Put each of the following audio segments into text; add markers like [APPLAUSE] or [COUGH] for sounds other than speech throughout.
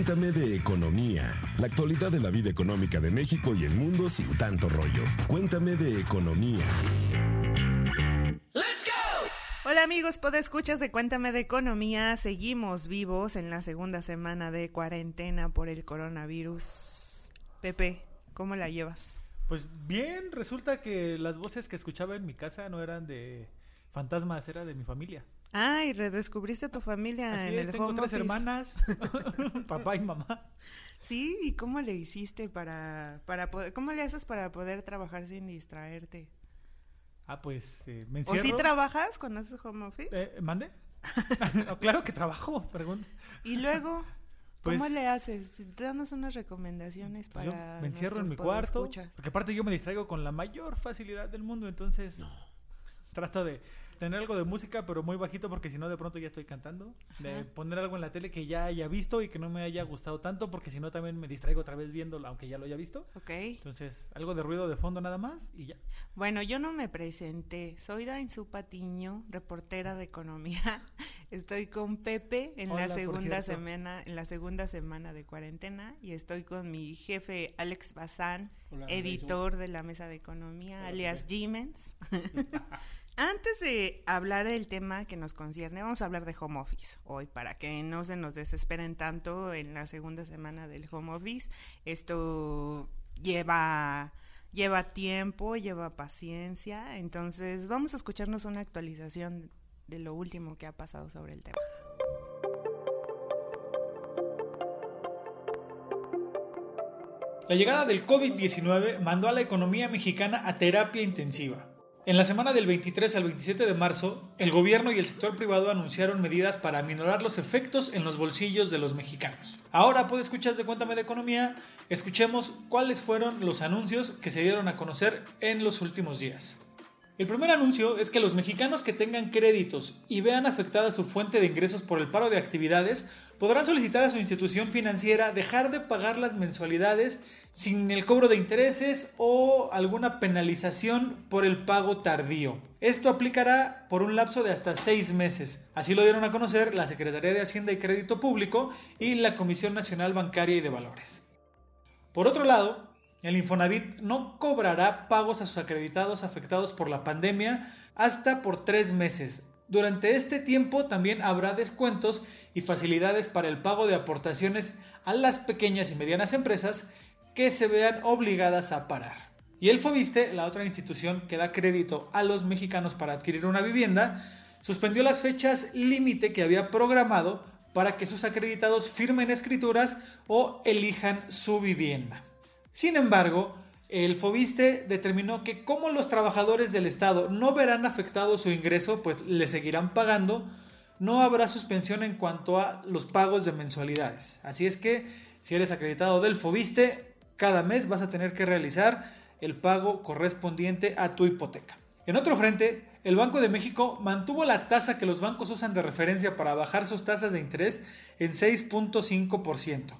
Cuéntame de economía, la actualidad de la vida económica de México y el mundo sin tanto rollo. Cuéntame de economía. Hola amigos, escuchas de Cuéntame de Economía. Seguimos vivos en la segunda semana de cuarentena por el coronavirus. Pepe, ¿cómo la llevas? Pues bien, resulta que las voces que escuchaba en mi casa no eran de fantasmas, era de mi familia. Ay, redescubriste a tu familia Así en es, el tengo tres hermanas, [LAUGHS] papá y mamá. Sí, ¿y cómo le hiciste para, para poder, cómo le haces para poder trabajar sin distraerte? Ah, pues eh, me encierro. ¿O si trabajas cuando haces home office? Eh, ¿Mande? [LAUGHS] claro que trabajo, [LAUGHS] pregunta. Y luego, ¿cómo pues le haces? Danos unas recomendaciones para. Yo me encierro en mi cuarto. Porque aparte yo me distraigo con la mayor facilidad del mundo, entonces trato de tener algo de música, pero muy bajito porque si no de pronto ya estoy cantando. De poner algo en la tele que ya haya visto y que no me haya gustado tanto porque si no también me distraigo otra vez viéndolo, aunque ya lo haya visto. Ok. Entonces, algo de ruido de fondo nada más y ya. Bueno, yo no me presenté. Soy Dainzu Patiño, reportera de economía. [LAUGHS] Estoy con Pepe en la segunda semana, en la segunda semana de cuarentena y estoy con mi jefe Alex Bazán, editor de la mesa de economía, alias Jimens. [LAUGHS] [LAUGHS] Antes de hablar del tema que nos concierne, vamos a hablar de home office hoy para que no se nos desesperen tanto en la segunda semana del home office. Esto lleva lleva tiempo, lleva paciencia, entonces vamos a escucharnos una actualización de lo último que ha pasado sobre el tema. La llegada del COVID-19 mandó a la economía mexicana a terapia intensiva. En la semana del 23 al 27 de marzo, el gobierno y el sector privado anunciaron medidas para aminorar los efectos en los bolsillos de los mexicanos. Ahora, puede escuchar de Cuéntame de Economía, escuchemos cuáles fueron los anuncios que se dieron a conocer en los últimos días. El primer anuncio es que los mexicanos que tengan créditos y vean afectada su fuente de ingresos por el paro de actividades podrán solicitar a su institución financiera dejar de pagar las mensualidades sin el cobro de intereses o alguna penalización por el pago tardío. Esto aplicará por un lapso de hasta seis meses. Así lo dieron a conocer la Secretaría de Hacienda y Crédito Público y la Comisión Nacional Bancaria y de Valores. Por otro lado, el Infonavit no cobrará pagos a sus acreditados afectados por la pandemia hasta por tres meses. Durante este tiempo también habrá descuentos y facilidades para el pago de aportaciones a las pequeñas y medianas empresas que se vean obligadas a parar. Y el Fobiste, la otra institución que da crédito a los mexicanos para adquirir una vivienda, suspendió las fechas límite que había programado para que sus acreditados firmen escrituras o elijan su vivienda. Sin embargo, el Fobiste determinó que como los trabajadores del Estado no verán afectado su ingreso, pues le seguirán pagando, no habrá suspensión en cuanto a los pagos de mensualidades. Así es que si eres acreditado del Fobiste, cada mes vas a tener que realizar el pago correspondiente a tu hipoteca. En otro frente, el Banco de México mantuvo la tasa que los bancos usan de referencia para bajar sus tasas de interés en 6.5%.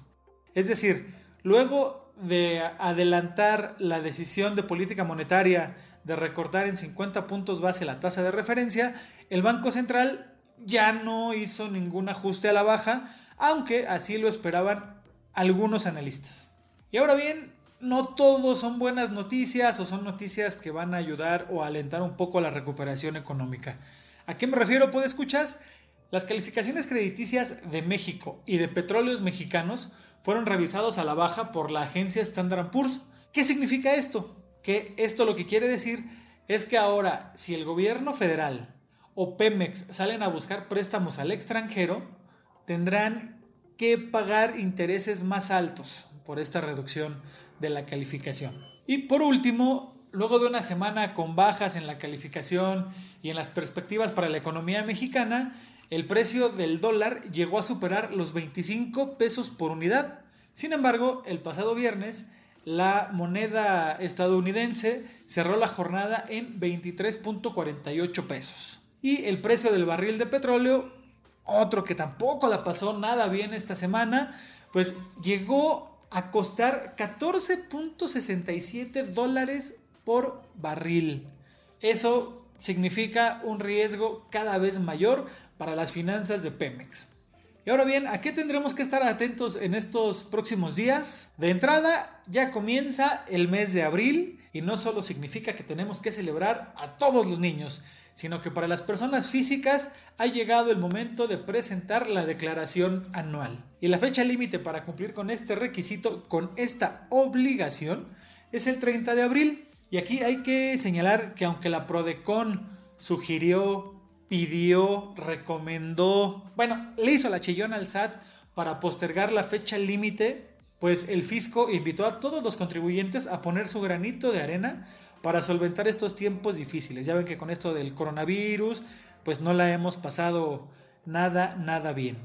Es decir, luego de adelantar la decisión de política monetaria de recortar en 50 puntos base la tasa de referencia, el Banco Central ya no hizo ningún ajuste a la baja, aunque así lo esperaban algunos analistas. Y ahora bien, no todos son buenas noticias o son noticias que van a ayudar o alentar un poco la recuperación económica. ¿A qué me refiero? ¿Puede escuchas? Las calificaciones crediticias de México y de petróleos mexicanos fueron revisados a la baja por la agencia Standard Poor's. ¿Qué significa esto? Que esto lo que quiere decir es que ahora si el gobierno federal o Pemex salen a buscar préstamos al extranjero, tendrán que pagar intereses más altos por esta reducción de la calificación. Y por último, luego de una semana con bajas en la calificación y en las perspectivas para la economía mexicana, el precio del dólar llegó a superar los 25 pesos por unidad. Sin embargo, el pasado viernes, la moneda estadounidense cerró la jornada en 23.48 pesos. Y el precio del barril de petróleo, otro que tampoco la pasó nada bien esta semana, pues llegó a costar 14.67 dólares por barril. Eso significa un riesgo cada vez mayor para las finanzas de Pemex. Y ahora bien, ¿a qué tendremos que estar atentos en estos próximos días? De entrada, ya comienza el mes de abril y no solo significa que tenemos que celebrar a todos los niños, sino que para las personas físicas ha llegado el momento de presentar la declaración anual. Y la fecha límite para cumplir con este requisito, con esta obligación, es el 30 de abril. Y aquí hay que señalar que aunque la Prodecon sugirió pidió, recomendó, bueno, le hizo la chillona al SAT para postergar la fecha límite, pues el fisco invitó a todos los contribuyentes a poner su granito de arena para solventar estos tiempos difíciles. Ya ven que con esto del coronavirus, pues no la hemos pasado nada, nada bien.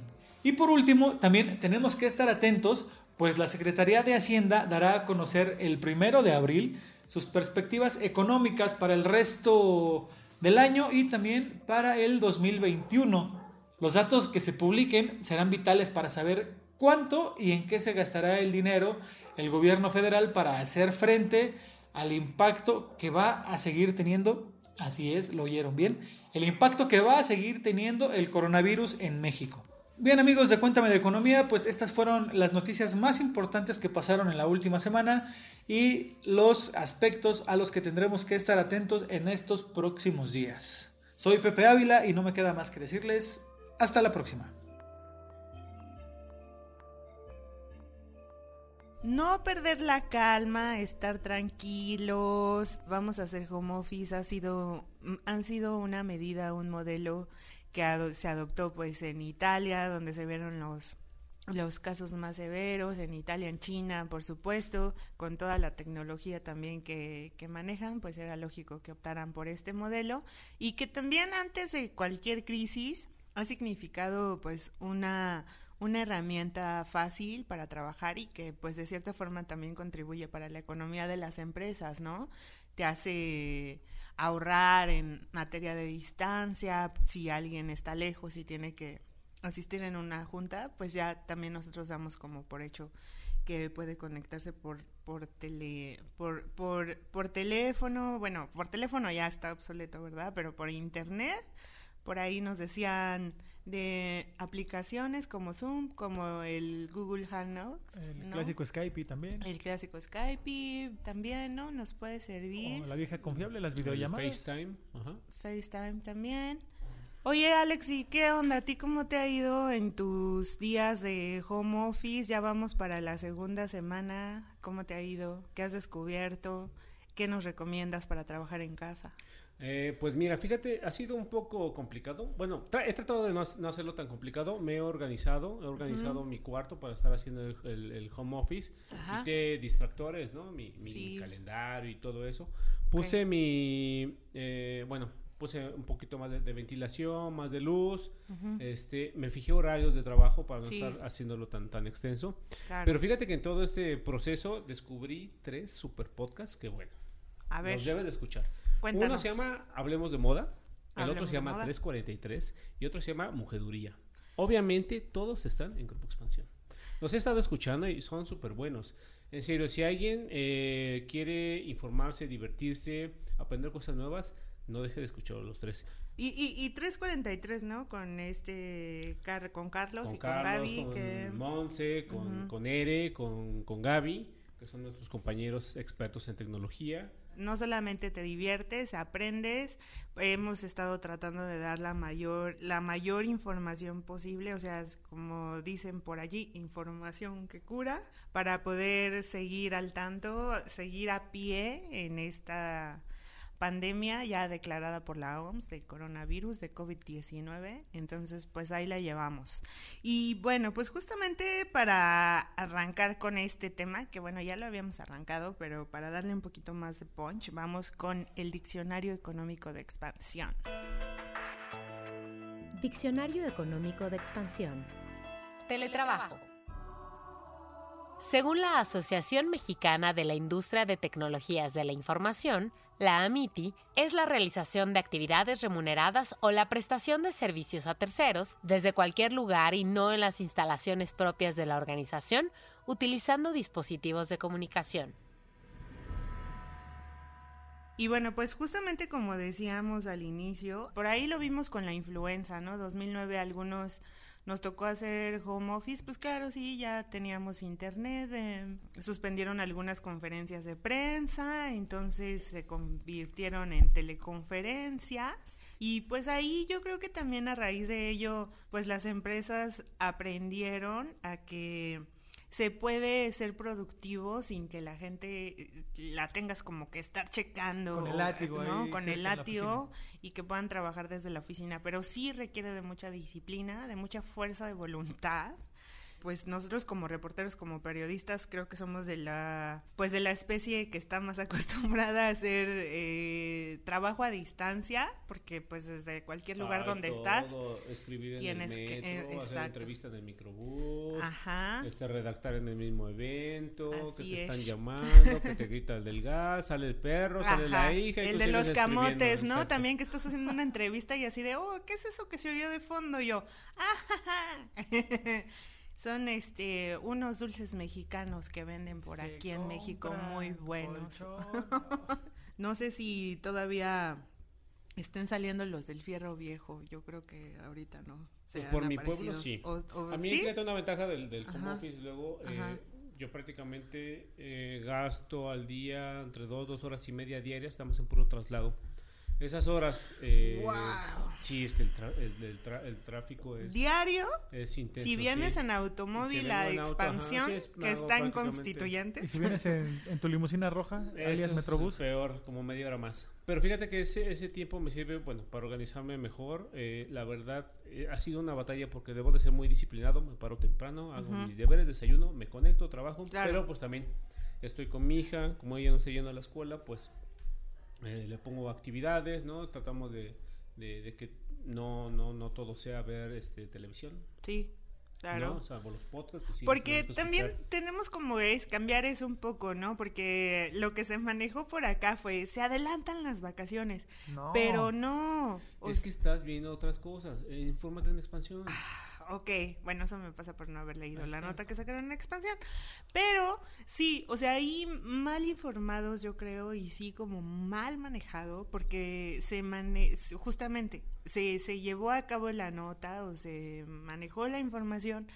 Y por último, también tenemos que estar atentos, pues la Secretaría de Hacienda dará a conocer el primero de abril sus perspectivas económicas para el resto del año y también para el 2021. Los datos que se publiquen serán vitales para saber cuánto y en qué se gastará el dinero el gobierno federal para hacer frente al impacto que va a seguir teniendo, así es, lo oyeron bien, el impacto que va a seguir teniendo el coronavirus en México. Bien amigos de Cuéntame de Economía, pues estas fueron las noticias más importantes que pasaron en la última semana y los aspectos a los que tendremos que estar atentos en estos próximos días. Soy Pepe Ávila y no me queda más que decirles hasta la próxima. No perder la calma, estar tranquilos, vamos a hacer home office, ha sido, han sido una medida, un modelo que se adoptó pues en Italia, donde se vieron los los casos más severos en Italia, en China, por supuesto, con toda la tecnología también que, que, manejan, pues era lógico que optaran por este modelo y que también antes de cualquier crisis ha significado pues una, una herramienta fácil para trabajar y que pues de cierta forma también contribuye para la economía de las empresas, ¿no? Te hace ahorrar en materia de distancia, si alguien está lejos y tiene que asistir en una junta, pues ya también nosotros damos como por hecho que puede conectarse por por tele por, por, por teléfono, bueno, por teléfono ya está obsoleto, ¿verdad? Pero por internet, por ahí nos decían de aplicaciones como Zoom, como el Google Hangouts. El clásico Skype también. El clásico Skype también, ¿no? Nos puede servir. la vieja confiable, las videollamadas. FaceTime. Ajá. FaceTime también. Oye, Alex, ¿y qué onda? ¿A ti cómo te ha ido en tus días de home office? Ya vamos para la segunda semana. ¿Cómo te ha ido? ¿Qué has descubierto? ¿Qué nos recomiendas para trabajar en casa? Eh, pues mira, fíjate, ha sido un poco complicado. Bueno, he tratado de no, hacerlo tan complicado. Me he organizado, he organizado mi cuarto para estar haciendo el, home office. Quité distractores, ¿no? Mi, calendario y todo eso. Puse mi, eh, bueno, puse un poquito más de, ventilación, más de luz. Este, me fijé horarios de trabajo para no estar haciéndolo tan tan extenso. Pero fíjate que en todo este proceso descubrí tres super podcasts que bueno, a ver. los debes de escuchar. Uno se llama Hablemos de Moda, el otro se llama 343 y otro se llama Mujeduría. Obviamente todos están en Grupo Expansión. Los he estado escuchando y son súper buenos. En serio, si alguien eh, quiere informarse, divertirse, aprender cosas nuevas, no deje de escuchar los tres. Y, y, 343, ¿no? Con este con Carlos y con Gaby. Con que... Monse, con, con Ere, con, con Gaby, que son nuestros compañeros expertos en tecnología no solamente te diviertes, aprendes, hemos estado tratando de dar la mayor, la mayor información posible, o sea, como dicen por allí, información que cura, para poder seguir al tanto, seguir a pie en esta pandemia ya declarada por la OMS de coronavirus, de COVID-19. Entonces, pues ahí la llevamos. Y bueno, pues justamente para arrancar con este tema, que bueno, ya lo habíamos arrancado, pero para darle un poquito más de punch, vamos con el Diccionario Económico de Expansión. Diccionario Económico de Expansión. Teletrabajo. Según la Asociación Mexicana de la Industria de Tecnologías de la Información, la AMITI es la realización de actividades remuneradas o la prestación de servicios a terceros desde cualquier lugar y no en las instalaciones propias de la organización utilizando dispositivos de comunicación. Y bueno, pues justamente como decíamos al inicio, por ahí lo vimos con la influenza, ¿no? 2009 algunos nos tocó hacer home office, pues claro, sí, ya teníamos internet, eh, suspendieron algunas conferencias de prensa, entonces se convirtieron en teleconferencias y pues ahí yo creo que también a raíz de ello, pues las empresas aprendieron a que se puede ser productivo sin que la gente eh, la tengas como que estar checando con el látigo, ¿no? con el látigo y que puedan trabajar desde la oficina, pero sí requiere de mucha disciplina, de mucha fuerza de voluntad pues nosotros como reporteros, como periodistas, creo que somos de la, pues de la especie que está más [LAUGHS] acostumbrada a hacer eh, trabajo a distancia, porque pues desde cualquier lugar donde estás, escribir en el metro, que, hacer entrevista en el microbús, Ajá. Este, redactar en el mismo evento, que te están [LAUGHS] llamando, que te grita el del gas, sale el perro, sale la hija, el de los camotes, ¿no? También que estás haciendo una entrevista y así de, oh, ¿qué es eso que se oyó de fondo? Y yo, ah, [LAUGHS] Son este unos dulces mexicanos que venden por aquí en México muy buenos. [LAUGHS] no sé si todavía estén saliendo los del fierro viejo. Yo creo que ahorita no. Pues por mi pueblo sí. a mí me una ventaja del, del home office. Luego, eh, yo prácticamente eh, gasto al día entre dos, dos horas y media diarias. Estamos en puro traslado. Esas horas. Eh, Sí, es que el, el, el, tráfico es. ¿Diario? Es intenso. Si vienes en automóvil a expansión, que está en Constituyentes. ¿Y si vienes en, tu limusina roja, alias Metrobús? Es peor, como media hora más. Pero fíjate que ese, ese tiempo me sirve, bueno, para organizarme mejor. Eh, la verdad, eh, ha sido una batalla porque debo de ser muy disciplinado. Me paro temprano, hago mis deberes, desayuno, me conecto, trabajo. Pero pues también estoy con mi hija, como ella no está yendo a la escuela, pues eh, le pongo actividades, ¿no? Tratamos de, de, que no, no, no todo sea ver este televisión. Sí, claro. ¿no? los podcasts. Porque también tenemos como es cambiar eso un poco, ¿no? Porque lo que se manejó por acá fue, se adelantan las vacaciones, pero no. Es que estás viendo otras cosas, eh, infórmate en expansión. Ah, ok, bueno, eso me pasa por no haber leído la nota que sacaron en expansión. Pero sí, o sea, ahí mal informados, yo creo, y sí como mal manejado, porque se mane justamente se, se llevó a cabo la nota o se manejó la información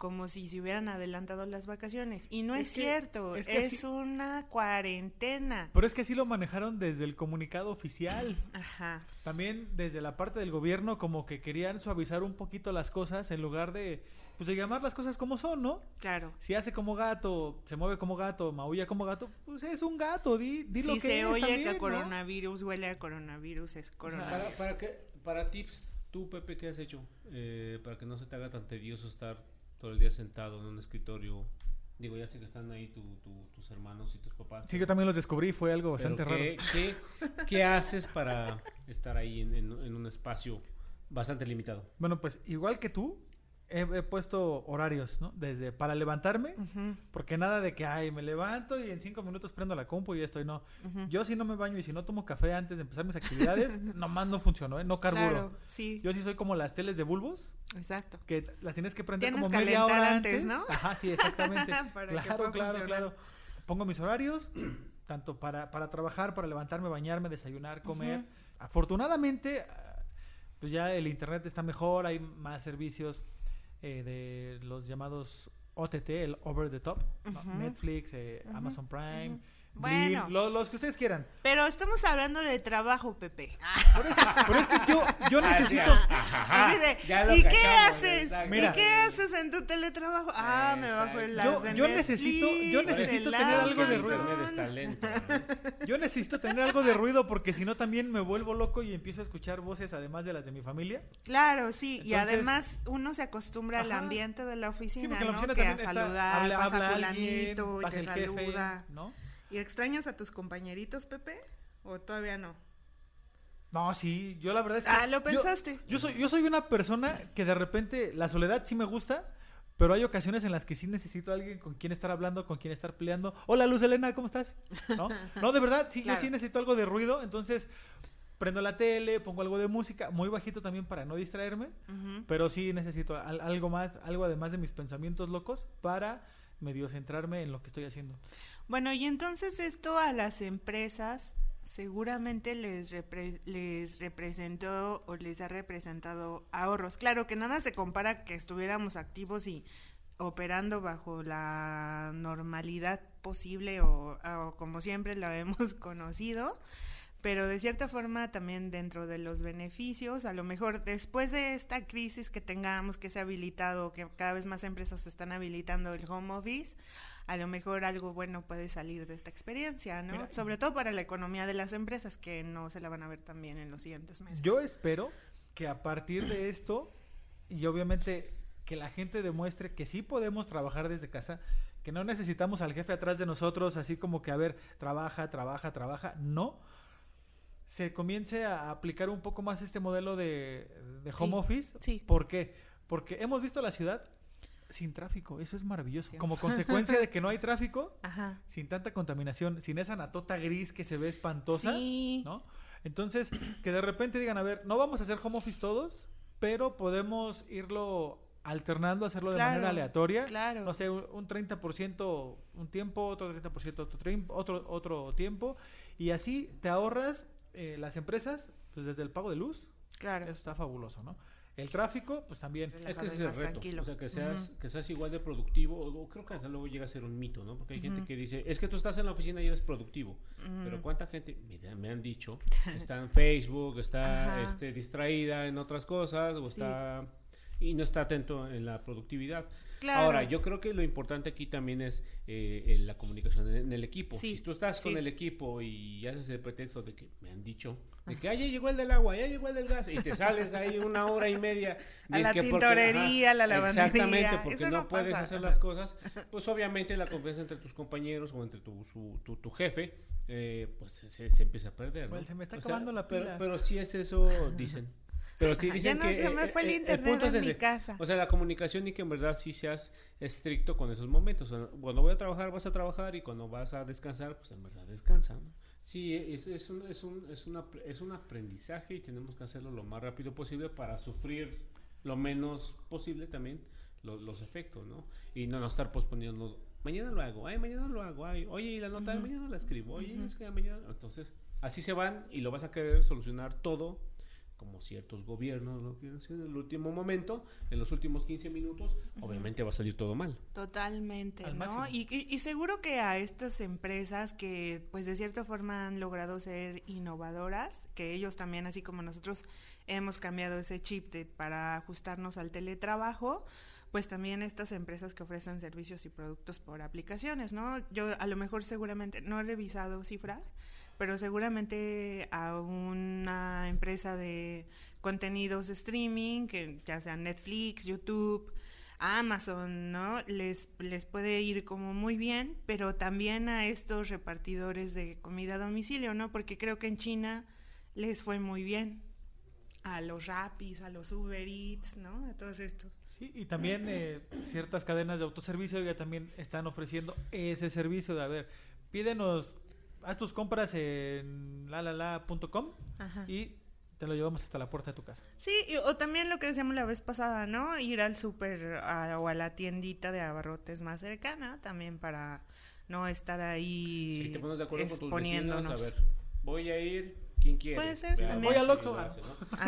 como si se hubieran adelantado las vacaciones. Y no es, cierto, es, una cuarentena. Pero es que así lo manejaron desde el comunicado oficial. Ajá. También desde la parte del gobierno como que querían suavizar un poquito las cosas en lugar de pues de llamar las cosas como son, ¿no? Claro. Si hace como gato, se mueve como gato, maulla como gato, pues es un gato, di, di lo que se oye que coronavirus huele a coronavirus, es coronavirus. Para, para, para tips, tú Pepe, ¿qué has hecho? Eh, para que no se te haga tan tedioso estar todo el día sentado en un escritorio. Digo, ya sé que están ahí tus hermanos y tus papás. Sí, yo también los descubrí, fue algo bastante raro. ¿qué, qué, haces para estar ahí en, en un espacio bastante limitado? Bueno, pues igual que tú, he, puesto horarios, ¿no? Desde para levantarme, porque nada de que, ay, me levanto y en cinco minutos prendo la compu y estoy, no. Yo si no me baño y si no tomo café antes de empezar mis actividades, [LAUGHS] nomás no funcionó, ¿eh? No carburo. Claro, sí. Yo sí soy como las teles de bulbos. Exacto. Que las tienes que prender como media hora antes, ¿no? Ajá, sí, exactamente. [LAUGHS] claro, claro, claro. Pongo mis horarios, [CLEARS THROAT] tanto para, para trabajar, para levantarme, bañarme, desayunar, comer. Afortunadamente, pues ya el internet está mejor, hay más servicios eh, de los llamados OTT, el over the top, Netflix, eh, Amazon Prime. Bueno, los que ustedes quieran. Pero estamos hablando de trabajo, Pepe. Por eso, es que yo, yo necesito. ¿Y qué haces? ¿Y qué haces en tu teletrabajo? Ah, me bajo el Yo, yo necesito, yo necesito tener algo de ruido. Yo necesito tener algo de ruido porque si no también me vuelvo loco y empiezo a escuchar voces además de las de mi familia. Claro, sí, y además uno se acostumbra al ambiente de la oficina, sí, ¿no? La oficina que a saludar, habla, pasa habla fulanito y te saluda. ¿no? ¿Y extrañas a tus compañeritos, Pepe? ¿O todavía no? No, sí, yo la verdad es que. Ah, lo pensaste. Yo, soy, yo soy una persona que de repente la soledad sí me gusta, pero hay ocasiones en las que sí necesito a alguien con quien estar hablando, con quien estar peleando. Hola, Luz Elena, ¿cómo estás? No, no de verdad, sí, yo sí necesito algo de ruido, entonces prendo la tele, pongo algo de música, muy bajito también para no distraerme, pero sí necesito algo más, algo además de mis pensamientos locos para medio centrarme en lo que estoy haciendo. Bueno, y entonces esto a las empresas seguramente les, les representó o les ha representado ahorros. Claro que nada se compara que estuviéramos activos y operando bajo la normalidad posible o, o como siempre la hemos [LAUGHS] conocido, pero de cierta forma también dentro de los beneficios, a lo mejor después de esta crisis que tengamos, que se ha habilitado, que cada vez más empresas están habilitando el home office, a lo mejor algo bueno puede salir de esta experiencia, ¿no? Sobre todo para la economía de las empresas que no se la van a ver también en los siguientes meses. Yo espero que a partir de esto, y obviamente que la gente demuestre que sí podemos trabajar desde casa, que no necesitamos al jefe atrás de nosotros, así como que, a ver, trabaja, trabaja, trabaja, no se comience a aplicar un poco más este modelo de, home office. Sí. ¿Por qué? Porque hemos visto la ciudad sin tráfico, eso es maravilloso. Como consecuencia de que no hay tráfico, [LAUGHS] sin tanta contaminación, sin esa natota gris que se ve espantosa, ¿no? Entonces, [CLEARS THROAT] que de repente digan, a ver, no vamos a hacer home office todos, pero podemos irlo alternando, hacerlo de manera aleatoria. Claro. No sé, un 30% un tiempo, otro 30% otro, otro, otro tiempo. Y así te ahorras eh, las empresas, pues desde el pago de luz, claro. eso está fabuloso, ¿no? El tráfico, pues también. Es que ese es el reto. O sea, que seas, que seas igual de productivo. O, creo que hasta luego llega a ser un mito, ¿no? Porque hay gente que dice, es que tú estás en la oficina y eres productivo. Pero ¿cuánta gente, me, han dicho, [LAUGHS] está en Facebook, está este, distraída en otras cosas, o está. Y no está atento en la productividad. Ahora, yo creo que lo importante aquí también es eh, la comunicación en, el equipo. si tú estás con el equipo y haces el pretexto de que me han dicho, de que ah, ya llegó el del agua, ya llegó el del gas, y te sales ahí una hora y media. A la tintorería, la lavandería. Exactamente, porque no, puedes hacer las cosas. Pues obviamente la confianza entre tus compañeros o entre tu, tu, jefe, eh, pues se, empieza a perder. se me está acabando la pila. Pero, pero si es eso, dicen. Pero sí dicen ya no, que. Se me fue el, internet en mi casa. O sea, la comunicación y que en verdad sí seas estricto con esos momentos. cuando voy a trabajar, vas a trabajar y cuando vas a descansar, pues en verdad descansa. ¿no? Sí, es, es, un, es, un, es, una, es un aprendizaje y tenemos que hacerlo lo más rápido posible para sufrir lo menos posible también los, efectos, ¿no? Y no, no estar posponiendo. Mañana lo hago, ay, mañana lo hago, ay, oye, y la nota de mañana la escribo, oye, es que mañana. Entonces, así se van y lo vas a querer solucionar todo como ciertos gobiernos lo quieren hacer en el último momento, en los últimos 15 minutos, obviamente va a salir todo mal. Totalmente, ¿no? Y, y, seguro que a estas empresas que pues de cierta forma han logrado ser innovadoras, que ellos también, así como nosotros hemos cambiado ese chip de, para ajustarnos al teletrabajo, pues también estas empresas que ofrecen servicios y productos por aplicaciones, ¿no? Yo a lo mejor seguramente no he revisado cifras, pero seguramente a una empresa de contenidos streaming, que ya sea Netflix, YouTube, Amazon, ¿no? Les, les puede ir como muy bien, pero también a estos repartidores de comida a domicilio, ¿no? Porque creo que en China les fue muy bien. A los Rapis, a los Uber Eats, ¿no? A todos estos. Sí, y también eh, ciertas cadenas de autoservicio ya también están ofreciendo ese servicio de, a ver, pídenos haz tus compras en lalalala.com y te lo llevamos hasta la puerta de tu casa. Sí, o también lo que decíamos la vez pasada, ¿no? Ir al súper o a la tiendita de abarrotes más cercana también para no estar ahí sí, te pones de acuerdo exponiéndonos. Con tus vecinos, a ver, voy a ir, ¿quién quiere? Puede ser, también. Voy al Oxxo.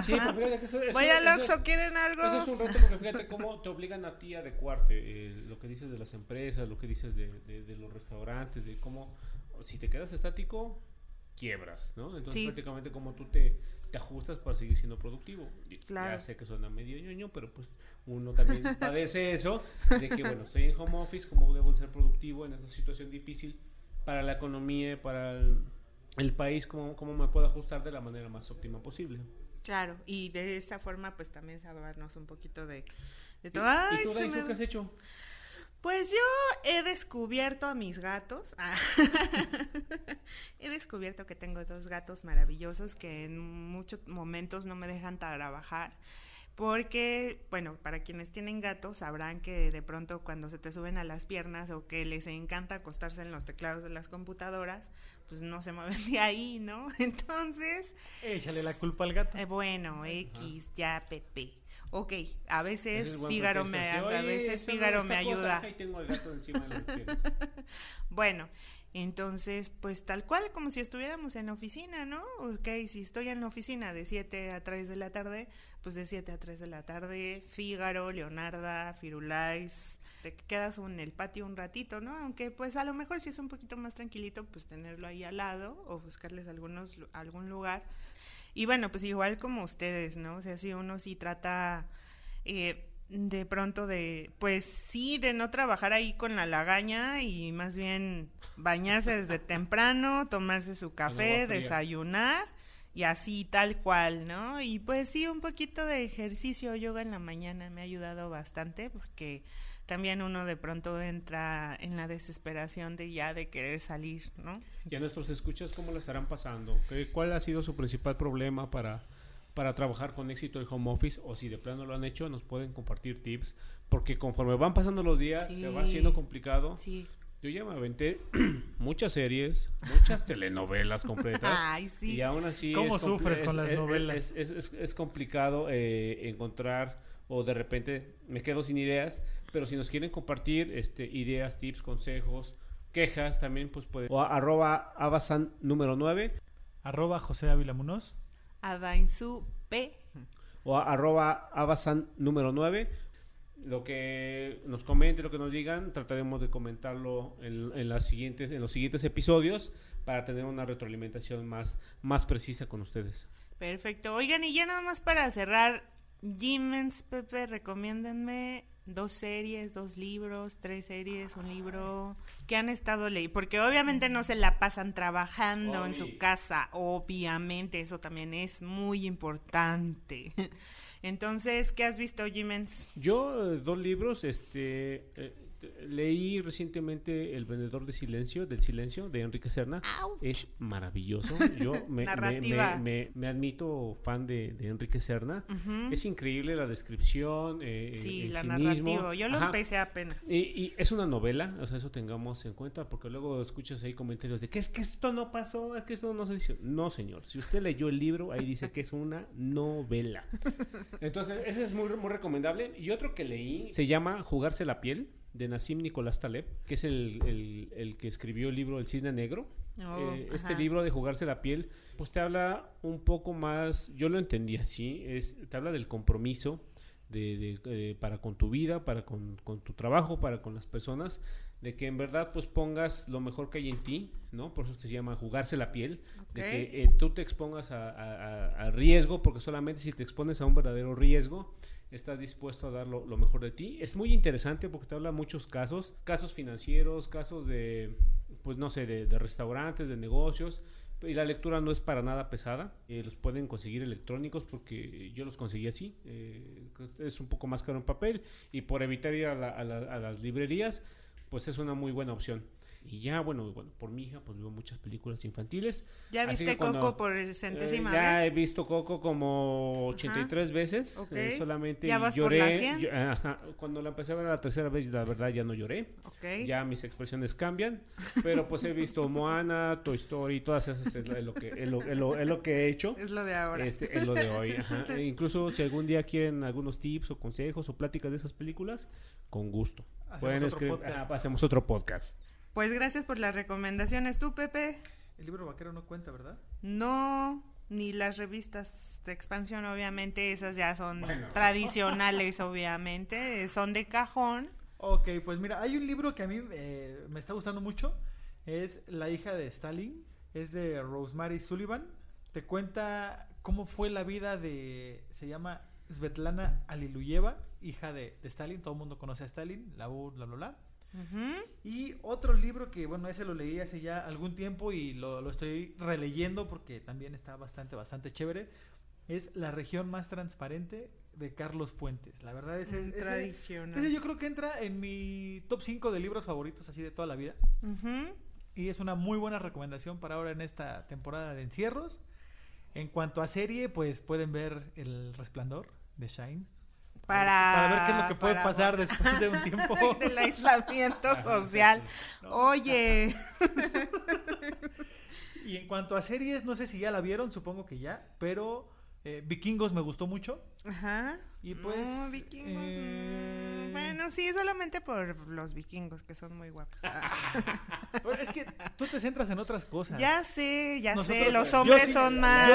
Sí, pues fíjate que eso, Voy al Oxxo, ¿quieren algo? Eso es un reto porque fíjate cómo te obligan a ti a adecuarte. Eh, lo que dices de las empresas, lo que dices de, de, de los restaurantes, de cómo si te quedas estático, quiebras, ¿no? Entonces prácticamente como tú te, te, ajustas para seguir siendo productivo. Claro. Ya sé que suena medio ñoño, pero pues uno también [LAUGHS] padece eso, de que bueno, estoy en home office, ¿cómo debo ser productivo en esta situación difícil para la economía, para el, país, ¿cómo, cómo me puedo ajustar de la manera más óptima posible? Claro, y de esta forma pues también sabernos un poquito de, de todo. ¿Y, tú, qué has hecho? Pues yo he descubierto a mis gatos. Ah. [LAUGHS] he descubierto que tengo dos gatos maravillosos que en muchos momentos no me dejan trabajar. Porque, bueno, para quienes tienen gatos sabrán que de pronto cuando se te suben a las piernas o que les encanta acostarse en los teclados de las computadoras, pues no se mueven de ahí, ¿no? [LAUGHS] Entonces... Échale la culpa al gato. Eh, bueno, X, ya, Pepe ok, a veces Fígaro me, a veces Fígaro me ayuda. tengo el gato encima de [LAUGHS] bueno, Entonces, pues tal cual como si estuviéramos en oficina, ¿no? Ok, si estoy en la oficina de 7 a 3 de la tarde, pues de 7 a 3 de la tarde, Fígaro, Leonarda, Firulais, te quedas en el patio un ratito, ¿no? Aunque pues a lo mejor si es un poquito más tranquilito, pues tenerlo ahí al lado o buscarles algunos, algún lugar. Y bueno, pues igual como ustedes, ¿no? O sea, si uno sí trata... Eh, de pronto de, pues sí, de no trabajar ahí con la lagaña y más bien bañarse desde temprano, tomarse su café, desayunar y así tal cual, ¿no? Y pues sí, un poquito de ejercicio, yoga en la mañana me ha ayudado bastante porque también uno de pronto entra en la desesperación de ya de querer salir, ¿no? Y a nuestros escuchas, ¿cómo lo estarán pasando? ¿Cuál ha sido su principal problema para para trabajar con éxito el home office o si de plano lo han hecho nos pueden compartir tips porque conforme van pasando los días se va haciendo complicado. Yo ya me aventé [CLEARS THROAT] muchas series, muchas [LAUGHS] telenovelas completas. Y aún así. ¿Cómo sufres con las novelas? Es, complicado eh, encontrar o de repente me quedo sin ideas, pero si nos quieren compartir este, ideas, tips, consejos, quejas, también pues pueden. O arroba abasan número 9. Arroba José Ávila Munoz. Adainsu P. O arroba abasan número 9. Lo que nos comenten, lo que nos digan, trataremos de comentarlo en, las siguientes, en los siguientes episodios para tener una retroalimentación más, más precisa con ustedes. Perfecto. Oigan, y ya nada más para cerrar, Jimens, Pepe, recomiéndenme dos series, dos libros, tres series, un libro que han estado leyendo, porque obviamente no se la pasan trabajando en su casa, obviamente eso también es muy importante. [LAUGHS] Entonces, ¿qué has visto, Jimens? Yo, eh, dos libros, este, eh, leí recientemente El vendedor de silencio, del silencio, de Enrique Serna. Es maravilloso. Yo [LAUGHS] me, me, admito fan de, Enrique Serna. Es increíble la descripción, eh, sí, la narrativa. Yo lo empecé apenas. Y, es una novela, o sea, eso tengamos en cuenta, porque luego escuchas ahí comentarios de que es que esto no pasó, es que esto no se dice. No, señor. Si usted leyó el libro, ahí dice que es una novela. [LAUGHS] Entonces, ese es muy, muy recomendable. Y otro que leí se llama Jugarse la piel de Nassim Nicolás Taleb, que es el, que escribió el libro El Cisne Negro. Oh, eh, este libro de jugarse la piel, pues te habla un poco más, yo lo entendí así, es, te habla del compromiso de, para con tu vida, para con, tu trabajo, para con las personas, de que en verdad pues pongas lo mejor que hay en ti, ¿no? Por eso se llama jugarse la piel, de que eh, tú te expongas a riesgo, porque solamente si te expones a un verdadero riesgo, estás dispuesto a dar lo, mejor de ti. Es muy interesante porque te habla muchos casos, casos financieros, casos de, pues no sé, de, restaurantes, de negocios. Y la lectura no es para nada pesada. Eh, los pueden conseguir electrónicos porque yo los conseguí así. Eh, es un poco más caro en papel y por evitar ir a, a las librerías, pues es una muy buena opción. Y ya, bueno, bueno, por mi hija, pues veo muchas películas infantiles. ¿Ya viste Coco por centésima eh, ya he visto Coco como 83 veces. Eh, solamente lloré. cuando la empecé a ver la tercera vez, la verdad ya no lloré. Ya mis expresiones cambian. pero pues he visto Moana, Toy Story, todas esas es lo, que, es lo, que he hecho. Es lo de ahora. Este, es lo de hoy. E incluso si algún día quieren algunos tips o consejos o pláticas de esas películas, con gusto. Hacemos Pueden escribir. hacemos otro podcast. Pues gracias por las recomendaciones. ¿Tú, Pepe? El libro vaquero no cuenta, ¿verdad? No, ni las revistas de expansión, obviamente, esas ya son tradicionales, obviamente, son de cajón. Ok, pues mira, hay un libro que a mí eh, me está gustando mucho, es La hija de Stalin, es de Rosemary Sullivan, te cuenta cómo fue la vida de, se llama Svetlana Aliluyeva, hija de, de Stalin, todo el mundo conoce a Stalin, la U, bla, bla, bla. Y otro libro que, bueno, ese lo leí hace ya algún tiempo y lo, estoy releyendo porque también está bastante, bastante chévere. Es La región más transparente de Carlos Fuentes. La verdad, es ese, tradicional. Ese, yo creo que entra en mi top 5 de libros favoritos así de toda la vida. Y es una muy buena recomendación para ahora en esta temporada de encierros. En cuanto a serie, pues pueden ver El Resplandor de Shine para, ver qué es lo que puede pasar después de un [LAUGHS] tiempo del [LAUGHS] aislamiento social. Oye. [LAUGHS] y en cuanto a series, no sé si ya la vieron, supongo que ya, pero eh, Vikingos me gustó mucho. Ajá. Y pues. Vikingos. Mm, eh, bueno, sí, solamente por los vikingos, que son muy guapos. [LAUGHS] es que tú te centras en otras cosas. Ya sé, ya sé, los hombres son más,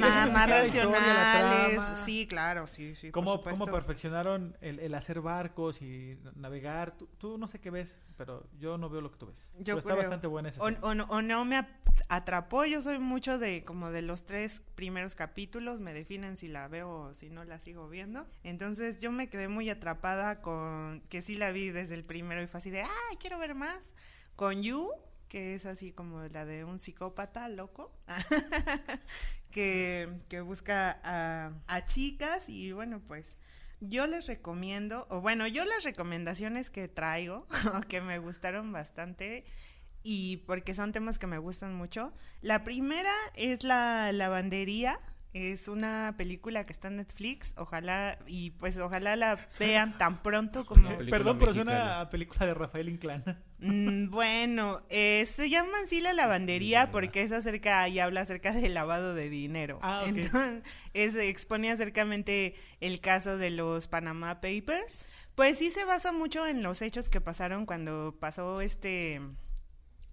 más, racionales. Sí, claro, sí, sí. ¿Cómo, cómo perfeccionaron el, hacer barcos y navegar? Tú, no sé qué ves, pero yo no veo lo que tú ves. Yo está bastante buena esa o, o, no, o no me atrapó, yo soy mucho de como de los tres primeros capítulos, me definen si la veo o si no la sigo viendo. Entonces yo me quedé muy atrapada con, que sí la vi desde el primero y fue así de, ay, quiero ver más. Con You, que es así como la de un psicópata loco, [LAUGHS] que, busca a, a chicas y bueno, pues yo les recomiendo, o bueno, yo las recomendaciones que traigo, [LAUGHS] que me gustaron bastante, y porque son temas que me gustan mucho. La primera es la lavandería es una película que está en Netflix, ojalá, y pues ojalá la [LAUGHS] vean tan pronto como... Perdón, pero es una película de Rafael Inclán. [LAUGHS] Mm, bueno, eh, se llama así la lavandería porque es acerca, y habla acerca del lavado de dinero. Ah, Entonces, es, expone acercamente el caso de los Panama Papers. Pues sí se basa mucho en los hechos que pasaron cuando pasó este...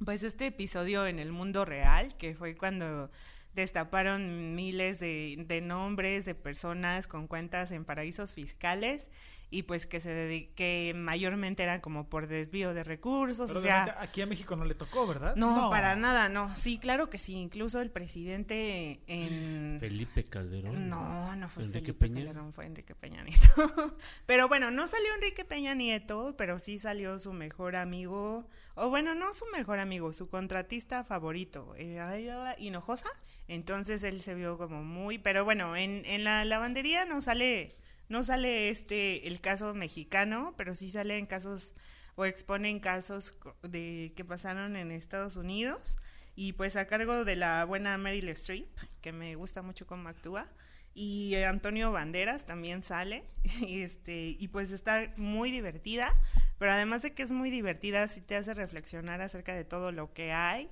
Pues este episodio en el mundo real, que fue cuando destaparon miles de, nombres de personas con cuentas en paraísos fiscales y pues que se que mayormente eran como por desvío de recursos. o sea, aquí a México no le tocó, ¿verdad? No, para nada, no. Sí, claro que sí. Incluso el presidente en... Felipe Calderón. No, no fue Enrique Felipe Peña. Calderón, fue Enrique Peña Nieto. [LAUGHS] pero bueno, no salió Enrique Peña Nieto, pero sí salió su mejor amigo, o bueno, no su mejor amigo, su contratista favorito, eh, Hinojosa. Entonces él se vio como muy, pero bueno, en, en la lavandería no sale, no sale este el caso mexicano, pero sí salen casos o exponen casos de que pasaron en Estados Unidos. Y pues a cargo de la buena Meryl Streep, que me gusta mucho cómo actúa, y Antonio Banderas también sale, [LAUGHS] y este, y pues está muy divertida, pero además de que es muy divertida, sí te hace reflexionar acerca de todo lo que hay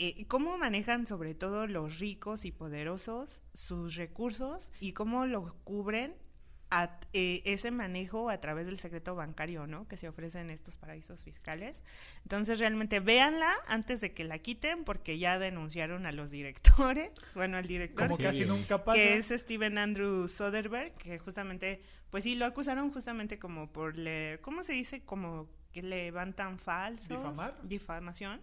eh, cómo manejan sobre todo los ricos y poderosos sus recursos y cómo lo cubren a, eh, ese manejo a través del secreto bancario, ¿no? Que se ofrece en estos paraísos fiscales. Entonces, realmente véanla antes de que la quiten, porque ya denunciaron a los directores, [LAUGHS] bueno, al director, Como casi nunca pasa. que es Steven Andrew Soderbergh, que justamente, pues sí, lo acusaron justamente como por, le, ¿cómo se dice? Como que levantan falsos. Difamar. Difamación.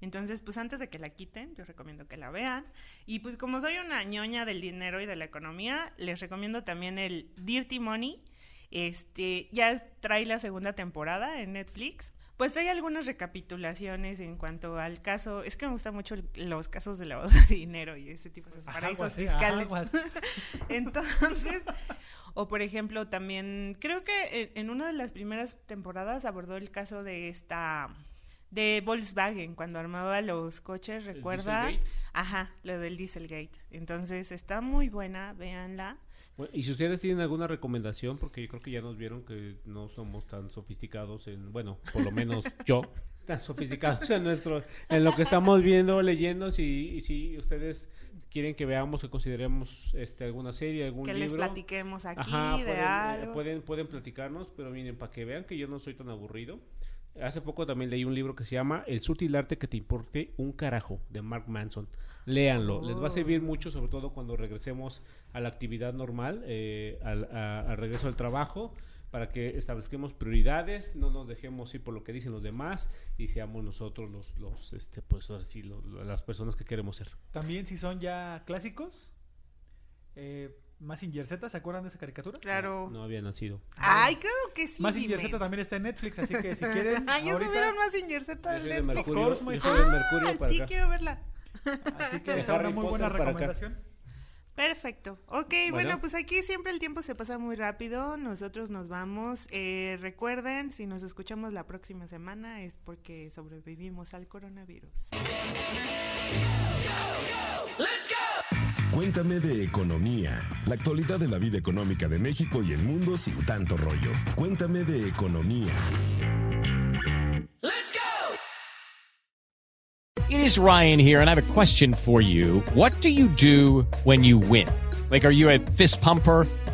Entonces, pues antes de que la quiten, yo recomiendo que la vean. Y pues como soy una ñoña del dinero y de la economía, les recomiendo también el Dirty Money. Este, ya trae la segunda temporada en Netflix. Pues trae algunas recapitulaciones en cuanto al caso. Es que me gustan mucho los casos de lavado de dinero y ese tipo de paraísos fiscales. [LAUGHS] Entonces, o por ejemplo, también creo que en una de las primeras temporadas abordó el caso de esta de Volkswagen cuando armaba los coches, recuerda, ajá, lo del Dieselgate. Entonces está muy buena, véanla. y si ustedes tienen alguna recomendación, porque yo creo que ya nos vieron que no somos tan sofisticados en, bueno, por lo menos [LAUGHS] yo, tan sofisticados en nuestro, en lo que estamos viendo, leyendo, si, si ustedes quieren que veamos, que consideremos este alguna serie, algún libro. Que les platiquemos aquí de pueden, algo. pueden, pueden platicarnos, pero miren, para que vean que yo no soy tan aburrido. Hace poco también leí un libro que se llama El sutil arte que te importe un carajo de Mark Manson. Léanlo, les va a servir oh. mucho, sobre todo cuando regresemos a la actividad normal, eh, al, regreso al trabajo, para que establezcamos prioridades, no nos dejemos ir por lo que dicen los demás y seamos nosotros los, los este, pues ahora sí, las personas que queremos ser. También si son ya clásicos, eh, Massinger Z, ¿se acuerdan de esa caricatura? Claro. No, había nacido. Ay, creo que sí. Massinger Z también está en Netflix, así que si [LAUGHS] quieren. Ay, ya subieron Massinger Z en Netflix. Mercurio, ah, sí, quiero verla. Así que está una muy buena recomendación. Perfecto. Ok, bueno. pues aquí siempre el tiempo se pasa muy rápido. Nosotros nos vamos. Eh, recuerden, si nos escuchamos la próxima semana es porque sobrevivimos al coronavirus. Let's go. Cuéntame de economía, la actualidad de la vida económica de México y el mundo sin tanto rollo. Cuéntame de economía. Let's go. It is Ryan here and I have a question for you. What do you do when you win? Like are you a fist pumper?